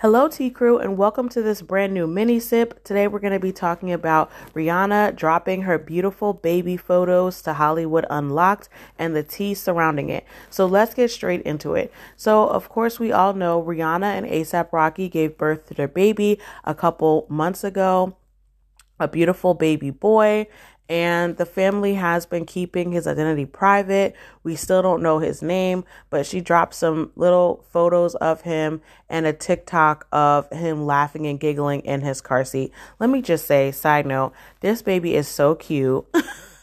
Hello, T Crew, and welcome to this brand new mini sip. Today, we're going to be talking about Rihanna dropping her beautiful baby photos to Hollywood Unlocked and the tea surrounding it. So, let's get straight into it. So, of course, we all know Rihanna and ASAP Rocky gave birth to their baby a couple months ago, a beautiful baby boy and the family has been keeping his identity private. We still don't know his name, but she dropped some little photos of him and a TikTok of him laughing and giggling in his car seat. Let me just say, side note, this baby is so cute.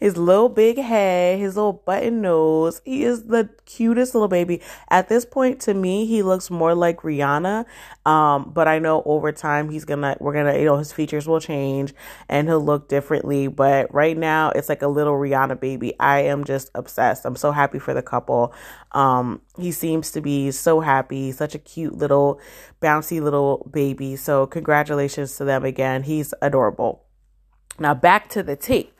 his little big head, his little button nose. He is the cutest little baby. At this point, to me, he looks more like Rihanna. Um, but I know over time he's gonna, we're gonna, you know, his features will change and he'll look differently. But right now, it's like a little Rihanna baby. I am just obsessed. I'm so happy for the couple. Um, he seems to be so happy, such a cute little, bouncy little baby. So congratulations to them again. He's adorable. Now back to the tea.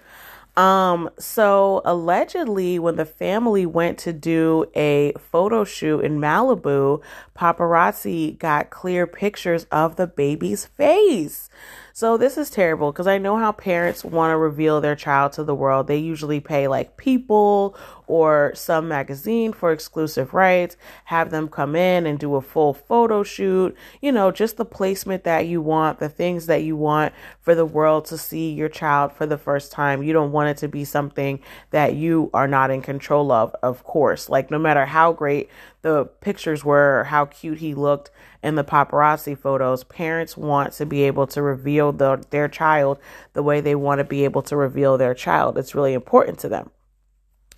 Um, so allegedly, when the family went to do a photo shoot in Malibu, paparazzi got clear pictures of the baby's face. So this is terrible because I know how parents want to reveal their child to the world. They usually pay like People or some magazine for exclusive rights, have them come in and do a full photo shoot, you know, just the placement that you want, the things that you want for the world to see your child for the first time. You don't want it to be something that you are not in control of, of course. Like no matter how great the pictures were, how cute he looked in the paparazzi photos, parents want to be able to reveal the, their child the way they want to be able to reveal their child. It's really important to them.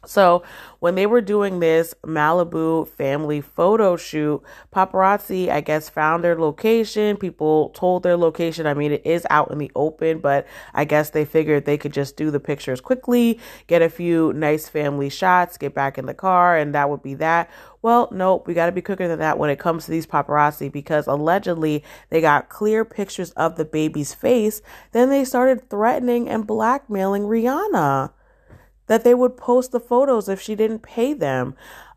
So when they were doing this Malibu family photo shoot, paparazzi, I guess, found their location. People told their location. I mean, it is out in the open, but I guess they figured they could just do the pictures quickly, get a few nice family shots, get back in the car, and that would be that. Well, nope, we got to be quicker than that when it comes to these paparazzi because allegedly they got clear pictures of the baby's face. Then they started threatening and blackmailing Rihanna that they would post the photos if she didn't pay them.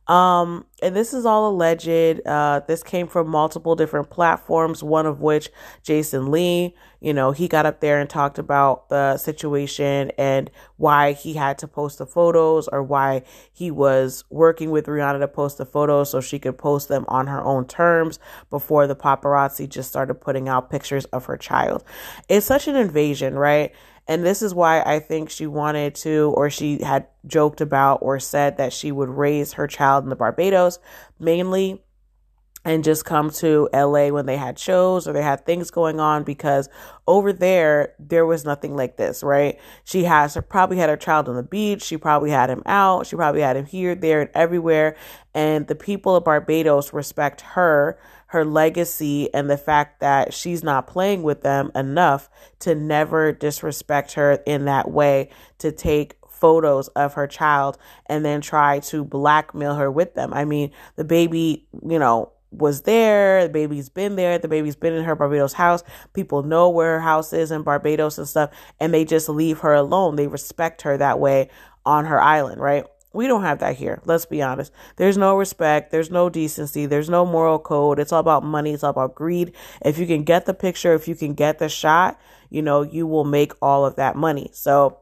Um, and this is all alleged. Uh, this came from multiple different platforms, one of which Jason Lee, you know, he got up there and talked about the situation and why he had to post the photos or why he was working with Rihanna to post the photos so she could post them on her own terms before the paparazzi just started putting out pictures of her child. It's such an invasion, right? And this is why I think she wanted to, or she had joked about or said that she would raise her child in the Barbados, mainly and just come to LA when they had shows or they had things going on because over there there was nothing like this, right? She has her probably had her child on the beach, she probably had him out, she probably had him here, there, and everywhere. And the people of Barbados respect her, her legacy, and the fact that she's not playing with them enough to never disrespect her in that way, to take photos of her child and then try to blackmail her with them. I mean, the baby, you know, was there. The baby's been there. The baby's been in her Barbados house. People know where her house is in Barbados and stuff, and they just leave her alone. They respect her that way on her island, right? We don't have that here. Let's be honest. There's no respect. There's no decency. There's no moral code. It's all about money. It's all about greed. If you can get the picture, if you can get the shot, you know, you will make all of that money. So,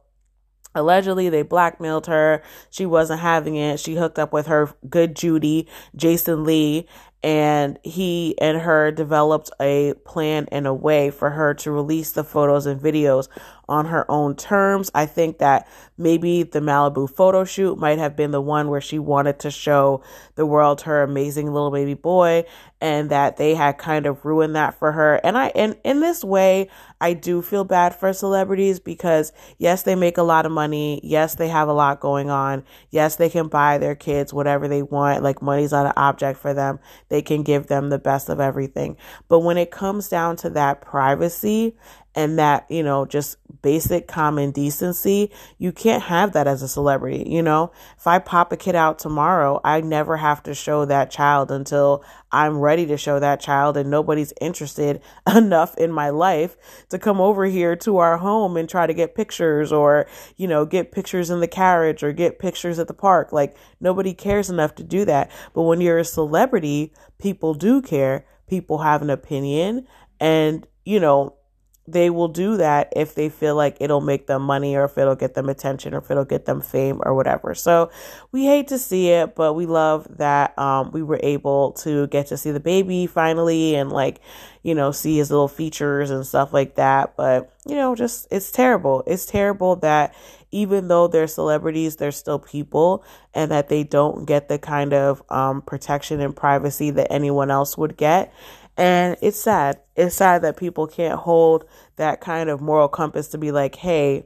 Allegedly, they blackmailed her. She wasn't having it. She hooked up with her good Judy, Jason Lee, and he and her developed a plan and a way for her to release the photos and videos on her own terms. I think that maybe the Malibu photo shoot might have been the one where she wanted to show the world her amazing little baby boy and that they had kind of ruined that for her. And I and in this way, I do feel bad for celebrities because yes, they make a lot of money. Yes, they have a lot going on. Yes, they can buy their kids whatever they want. Like money's not an object for them. They can give them the best of everything. But when it comes down to that privacy and that, you know, just basic common decency, you can't have that as a celebrity. You know, if I pop a kid out tomorrow, I never have to show that child until I'm ready to show that child and nobody's interested enough in my life to come over here to our home and try to get pictures or, you know, get pictures in the carriage or get pictures at the park. Like nobody cares enough to do that. But when you're a celebrity, people do care people have an opinion and, you know, they will do that if they feel like it'll make them money or if it'll get them attention or if it'll get them fame or whatever. So we hate to see it, but we love that um, we were able to get to see the baby finally and like, you know, see his little features and stuff like that. But, you know, just it's terrible. It's terrible that even though they're celebrities, they're still people and that they don't get the kind of um, protection and privacy that anyone else would get. And it's sad. It's sad that people can't hold that kind of moral compass to be like, hey,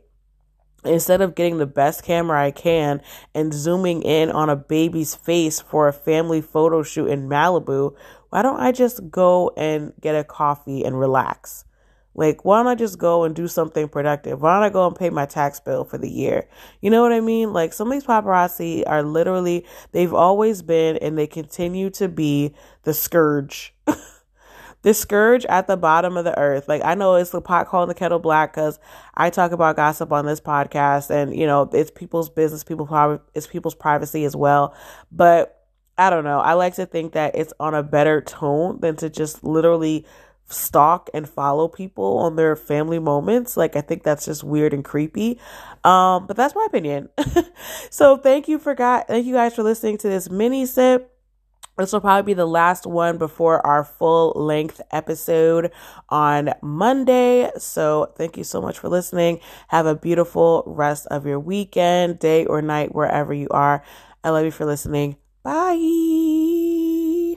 instead of getting the best camera I can and zooming in on a baby's face for a family photo shoot in Malibu, why don't I just go and get a coffee and relax? Like, why don't I just go and do something productive? Why don't I go and pay my tax bill for the year? You know what I mean? Like, some of these paparazzi are literally, they've always been and they continue to be the scourge the scourge at the bottom of the earth. Like I know it's the pot calling the kettle black because I talk about gossip on this podcast, and you know it's people's business, people it's people's privacy as well. But I don't know. I like to think that it's on a better tone than to just literally stalk and follow people on their family moments. Like I think that's just weird and creepy. Um, but that's my opinion. so thank you for God, thank you guys for listening to this mini sip. This will probably be the last one before our full length episode on Monday. So, thank you so much for listening. Have a beautiful rest of your weekend, day, or night, wherever you are. I love you for listening. Bye.